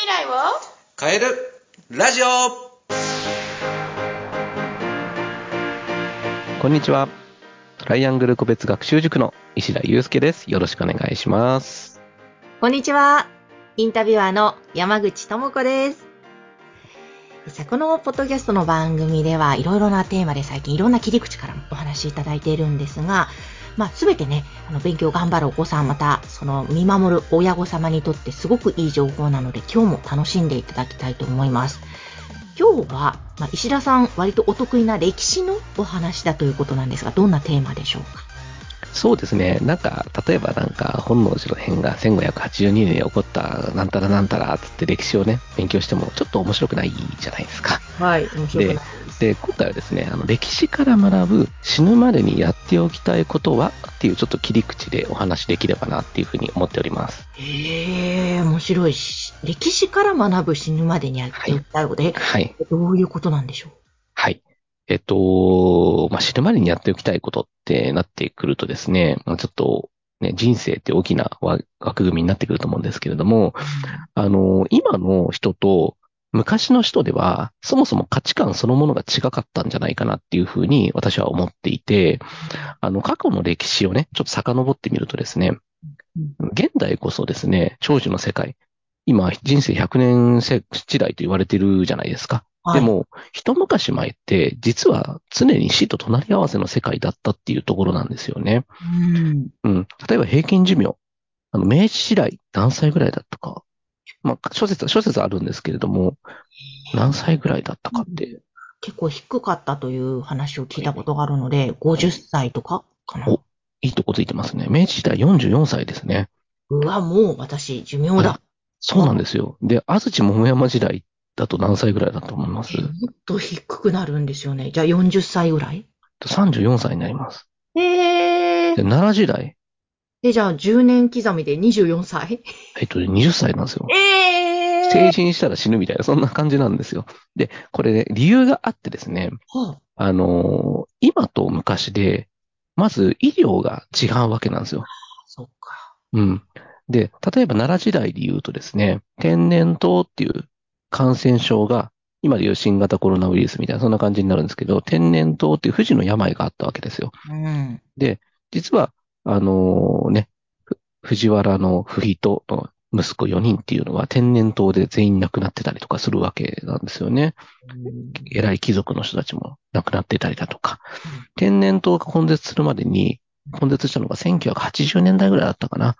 未来を？変えるラジオこんにちは。トライアングル個別学習塾の石田祐介です。よろしくお願いします。こんにちは。インタビュアーの山口智子です。さあこのポッドキャストの番組ではいろいろなテーマで最近いろんな切り口からお話しいただいているんですが、まあすべてね、あの勉強頑張るお子さん、またその見守る親御様にとってすごくいい情報なので今日も楽しんでいただきたいと思います。今日は、まあ、石田さん割とお得意な歴史のお話だということなんですが、どんなテーマでしょうか？そうですね。なんか、例えばなんか、本能寺の変が1582年に起こったなんたらなんたらつって歴史をね、勉強してもちょっと面白くないじゃないですか。はい、面白くない。で、今回はですね、あの、歴史から学ぶ死ぬまでにやっておきたいことはっていうちょっと切り口でお話しできればなっていうふうに思っております。へえ、面白いし。歴史から学ぶ死ぬまでにやっておきたいので、はい。どういうことなんでしょう？はい。えっと、まあ、死ぬまでにやっておきたいことってなってくるとですね、まあちょっと、ね、人生って大きなわ枠組みになってくると思うんですけれども、あの、今の人と昔の人では、そもそも価値観そのものが違かったんじゃないかなっていうふうに私は思っていて、あの、過去の歴史をね、ちょっと遡ってみるとですね、現代こそですね、長寿の世界、今、人生100年世時代と言われてるじゃないですか。はいでも、一昔前って、実は常に死と隣り合わせの世界だったっていうところなんですよね。うん。うん。例えば平均寿命。あの、明治時代何歳ぐらいだったか。まあ、諸説、諸説あるんですけれども、何歳ぐらいだったかって。結構低かったという話を聞いたことがあるので、50歳とかかな。おいいとこついてますね。明治時代44歳ですね。うわ、もう私、寿命だ。そうなんですよ。で、安土桃山時代だと何歳ぐらいだと思います？もっと低くなるんですよね。じゃあ40歳ぐらい ?34 歳になります。へえで、。奈良時代、で、じゃあ10年刻みで24歳？えっと、20歳なんですよ。ええ成人したら死ぬみたいな、そんな感じなんですよ。で、これね、理由があってですね、はあ、あのー今と昔で、まず医療が違うわけなんですよ。そっか。うん。で、例えば奈良時代で言うとですね、天然痘っていう感染症が、今でいう新型コロナウイルスみたいな、そんな感じになるんですけど、天然痘っていう不治の病があったわけですよ。うん。実は、あのね、ふ藤原の不比との息子4人っていうのは天然痘で全員亡くなってたりとかするわけなんですよね。偉い貴族の人たちも亡くなってたりだとか。天然痘が根絶するまでに、根絶したのが1980年代ぐらいだったかな、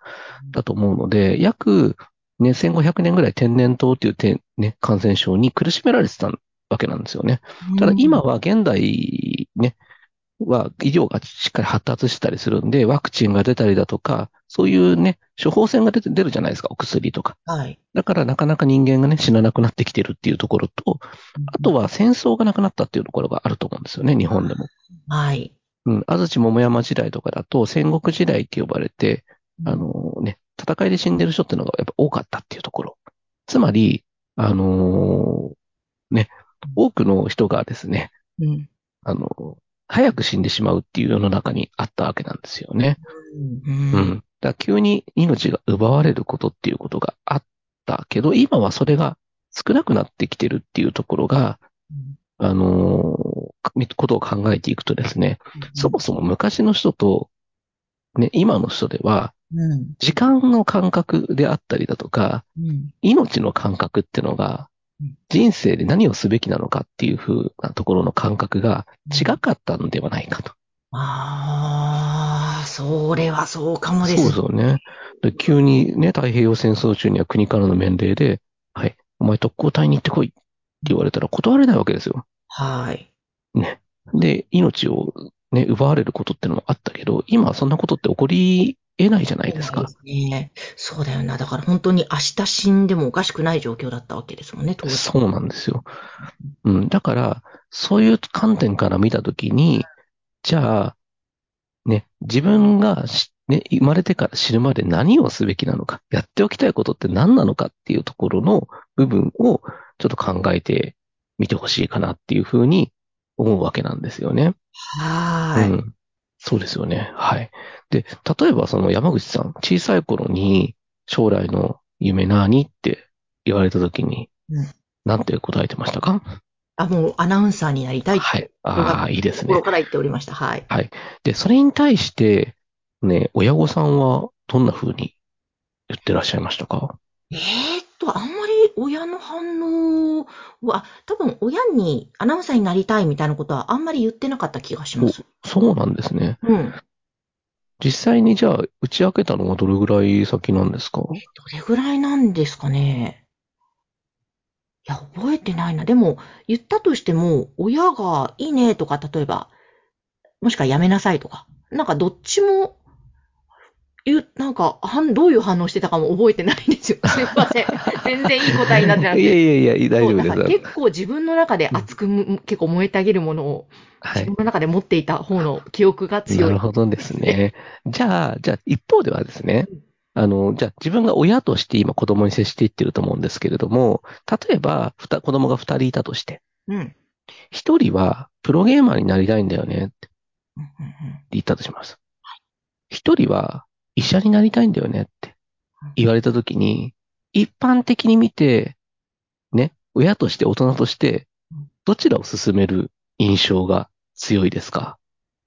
だと思うので、約、ね、1500年ぐらい天然痘っていうて、ね、感染症に苦しめられてたわけなんですよね。ただ今は現代ね、は医療がしっかり発達したりするんで、ワクチンが出たりだとか、そういうね、処方箋が出て出るじゃないですか、お薬とか。はい。だからなかなか人間がね、死ななくなってきてるっていうところと、あとは戦争がなくなったっていうところがあると思うんですよね、日本でも。はい。うん、安土桃山時代とかだと戦国時代って呼ばれて、あのね、戦いで死んでる人っていうのがやっぱ多かったっていうところ。つまり、あのーね、多くの人がですね、うん。あの、早く死んでしまうっていう世の中にあったわけなんですよね。う。うんん。だから急に命が奪われることっていうことがあったけど、今はそれが少なくなってきてるっていうところが、あのーことを考えていくとですね、そもそも昔の人と、ね、今の人では、うん。時間の感覚であったりだとか、うん。命の感覚ってのがうん、人生で何をすべきなのかっていう風なところの感覚が違かったのではないかと。ああ、それはそうかもです。そうそうね。で急にね、太平洋戦争中には国からの命令で、はい、お前特攻隊に行ってこいって言われたら断れないわけですよ。はい。ね。で、命をね、奪われることってのもあったけど、今はそんなことって起こり得ないじゃないですか。そうね。そうだよな。だから本当に明日死んでもおかしくない状況だったわけですもんね、当時。そうなんですよ。うん。だから、そういう観点から見たときに、じゃあ、ね、自分がしね、生まれてから死ぬまで何をすべきなのか、やっておきたいことって何なのかっていうところの部分をちょっと考えてみてほしいかなっていうふうに思うわけなんですよね。はーい。うん。そうですよね。はい。で、例えばその山口さん、小さい頃に将来の夢何って言われたときに、うんなんて答えてましたか？あ、もうアナウンサーになりたいって。はい。ああ、いいですね心。から言っておりました。はい。で、それに対して、ね、親御さんはどんな風に言ってらっしゃいましたか？えーっと、あんまり親の反応は、多分親にアナウンサーになりたいみたいなことはあんまり言ってなかった気がします。そうなんですね。うん。実際にじゃあ、打ち明けたのはどれぐらい先なんですか？どれぐらいなんですかね。いや、覚えてないな。でも、言ったとしても、親がいいねとか、例えば、もしくはやめなさいとか、なんかどっちも、言う、なんか、はんどういう反応してたかも覚えてないんですよ。すいません。全然いい答えになってなくいやて。いやいや、大丈夫です。結構自分の中で熱くむ、結構燃えてあげるものを、はい自分。の中で持っていた方の記憶が強。ないるほどですね。じゃあ、じゃあ、一方ではですねうん、あの、じゃあ自分が親として今子供に接していってると思うんですけれども、例えば、ふた子供が二人いたとして、うん。一人はプロゲーマーになりたいんだよねってうんうんうん言ったとします。一人は医者になりたいんだよねって言われたときに、一般的に見て、ね、親として大人として、どちらを進める印象が強いですか？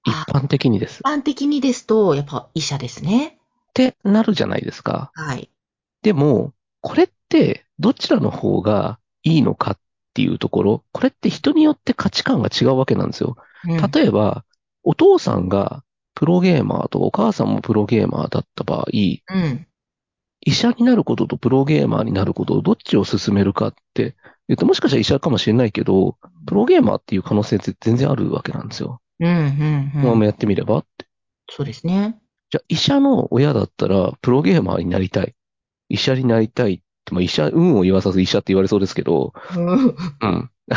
一あ般的にです。一般的にですと、やっぱ医者ですね。ってなるじゃないですか。はい。でも、これってどちらの方がいいのかっていうところ、これって人によって価値観が違うわけなんですよ。うん例えば、お父さんがプロゲーマーとお母さんもプロゲーマーだった場合、うん。医者になることとプロゲーマーになることをどっちを進めるかって言うと、もしかしたら医者かもしれないけど、プロゲーマーっていう可能性って全然あるわけなんですよ。うん、うん、うん。まやってみればって。そうですね。じゃあ、医者の親だったら、プロゲーマーになりたい。医者になりたいって。まあ、医者、運を言わさず医者って言われそうですけど、うん。うん。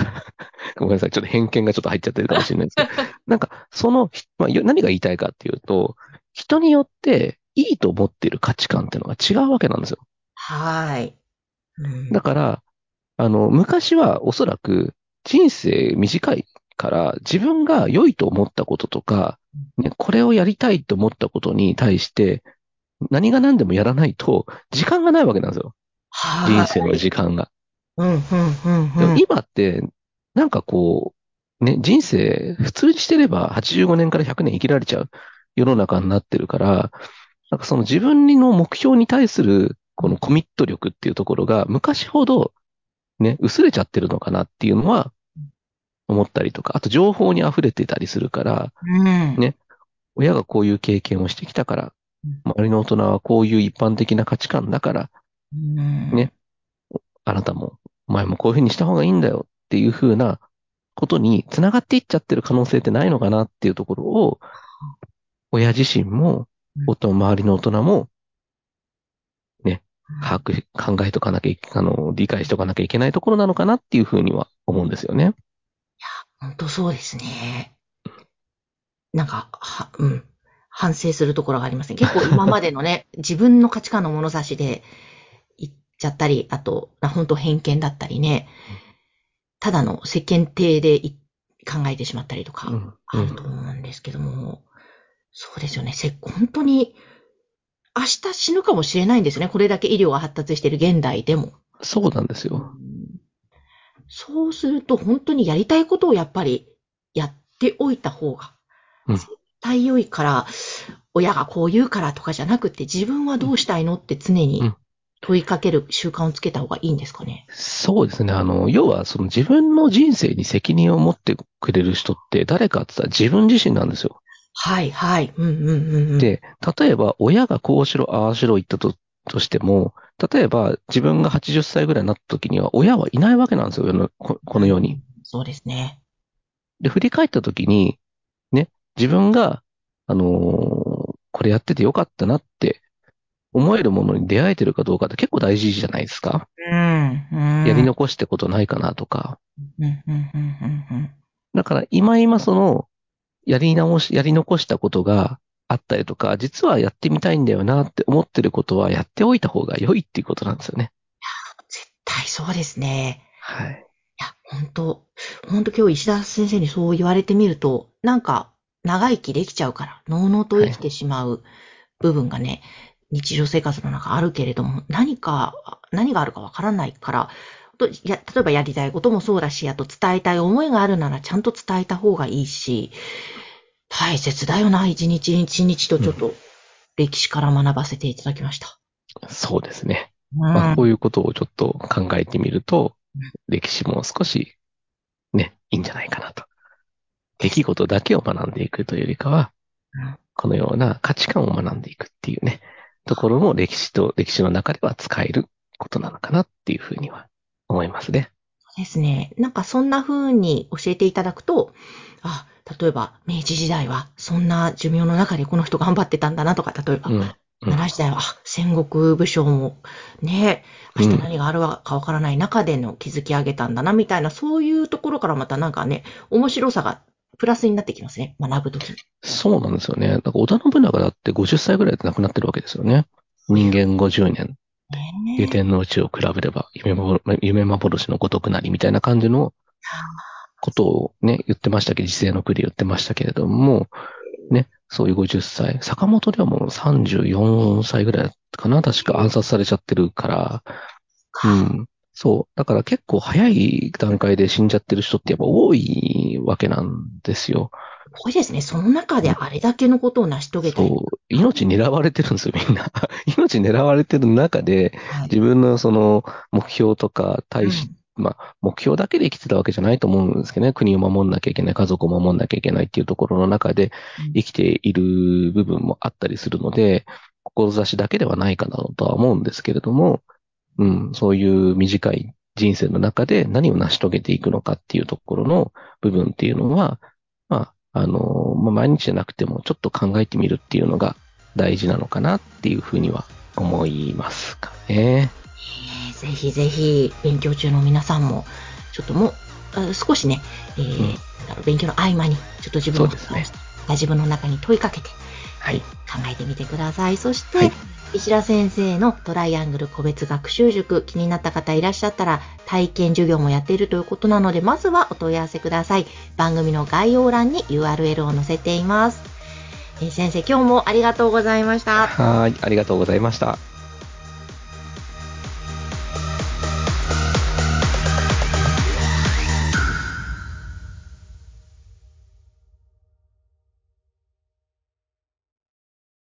ごめんなさい。ちょっと偏見がちょっと入っちゃってるかもしれないですけど。なんか、その、ひまあ、よ何が言いたいかっていうと、人によっていいと思っている価値観っていうのが違うわけなんですよ。はい。うんだから、あの、昔はおそらく人生短いから自分が良いと思ったこととか、ね、これをやりたいと思ったことに対して、何が何でもやらないと時間がないわけなんですよ。はい。人生の時間が。うん、うん、うん、でもうん。今って、なんかこう、ね、人生普通にしてれば85年から100年生きられちゃう世の中になってるから、なんかその自分の目標に対するこのコミット力っていうところが昔ほどね、薄れちゃってるのかなっていうのは思ったりとか、あと情報に溢れてたりするから、うん。ね親がこういう経験をしてきたからうん、周りの大人はこういう一般的な価値観だから、うんねあなたも、お前もこういうふうにした方がいいんだよっていうふうなことに繋がっていっちゃってる可能性ってないのかなっていうところを、親自身も、おと周りの大人も、把握、考えとかなきゃあの、理解しとかなきゃいけないところなのかなっていうふうには思うんですよね。本当そうですね。なんか、は、うん。反省するところがありますね。結構今までのね、自分の価値観の物差しでちゃったり、あと、な本当偏見だったりね、ただの世間体でい考えてしまったりとか、うんあると思うんですけども、そうですよね。せ、本当に、明日死ぬかもしれないんですよね。これだけ医療が発達している現代でも。そうなんですよ。そうすると、本当にやりたいことをやっぱりやっておいた方が、うん絶対良いから、親がこう言うからとかじゃなくて、自分はどうしたいのって常にうん問いかける習慣をつけた方がいいんですかね？そうですね。あの、要は、その自分の人生に責任を持ってくれる人って誰かって言ったら自分自身なんですよ。はい、はい。うん、うん、うんうん。で、例えば親がこうしろ、ああしろ言ったと、としても、例えば自分が80歳ぐらいになった時には親はいないわけなんですよ、ここの世に。。そうですね。で、振り返った時に、ね、自分が、あのーこれやっててよかったな思えるものに出会えてるかどうかって結構大事じゃないですか。うん、うん。やり残してことないかなとか。うん、うん、うん、うんだから今今その、やり直し、やり残したことがあったりとか、実はやってみたいんだよなって思ってることはやっておいた方が良いっていうことなんですよね。絶対そうですね。はい。いや、本当本当今日石田先生にそう言われてみると、なんか長生きできちゃうから、のうのうと生きてしまう部分がね、日常生活の中あるけれども、何か、何があるかわからないから、とや例えばやりたいこともそうだし、あと伝えたい思いがあるならちゃんと伝えた方がいいし、大切だよな、一日一日とちょっと歴史から学ばせていただきました。うん、そうですね。まあ、こういうことをちょっと考えてみると、歴史も少しね、いいんじゃないかなと。出来事だけを学んでいくというよりかは、このような価値観を学んでいくっていうね、ところも歴史と歴史の中では使えることなのかなっていうふうには思いますね。そうですね。なんかそんな風に教えていただくと、あ、例えば明治時代はそんな寿命の中でこの人頑張ってたんだなとか、例えば、うん、奈良時代は、戦国武将もね、明日何があるかわからない中での築き上げたんだな、みたいな、そういうところからまたなんかね、面白さがプラスになってきますね、学ぶときに。そうなんですよね。なんか織田信長だって50歳ぐらいで亡くなってるわけですよね。人間50年。油田のうちを比べれば夢夢幻のごとくなりみたいな感じのことをね、言ってましたけど、時世の国言ってましたけれども、ね、そういう50歳。坂本ではもう34歳ぐらいかな確か暗殺されちゃってるから。うん。そう。だから結構早い段階で死んじゃってる人ってやっぱ多いわけなんですよ。多いですね。その中であれだけのことを成し遂げて。そう。命狙われてるんですよ、みんな。命狙われてる中で、自分のその目標とか対し、うん、まあ、目標だけで生きてたわけじゃないと思うんですけどね。国を守んなきゃいけない、家族を守んなきゃいけないっていうところの中で生きている部分もあったりするので、志だけではないかなとは思うんですけれども、うん、そういう短い人生の中で何を成し遂げていくのかっていうところの部分っていうのは、まあ、あの、まあ、毎日じゃなくてもちょっと考えてみるっていうのが大事なのかなっていうふうには思いますかね。えー、ぜひぜひ勉強中の皆さんも、ちょっともう、少しね、えー、うん、勉強の合間に、ちょっと自分の、ね、自分の中に問いかけて、はい、考えてみてください。そして、はい石田先生のトライアングル個別学習塾気になった方いらっしゃったら体験授業もやっているということなのでまずはお問い合わせください。番組の概要欄に URL を載せています。えー、先生今日もありがとうございました。はい、ありがとうございました。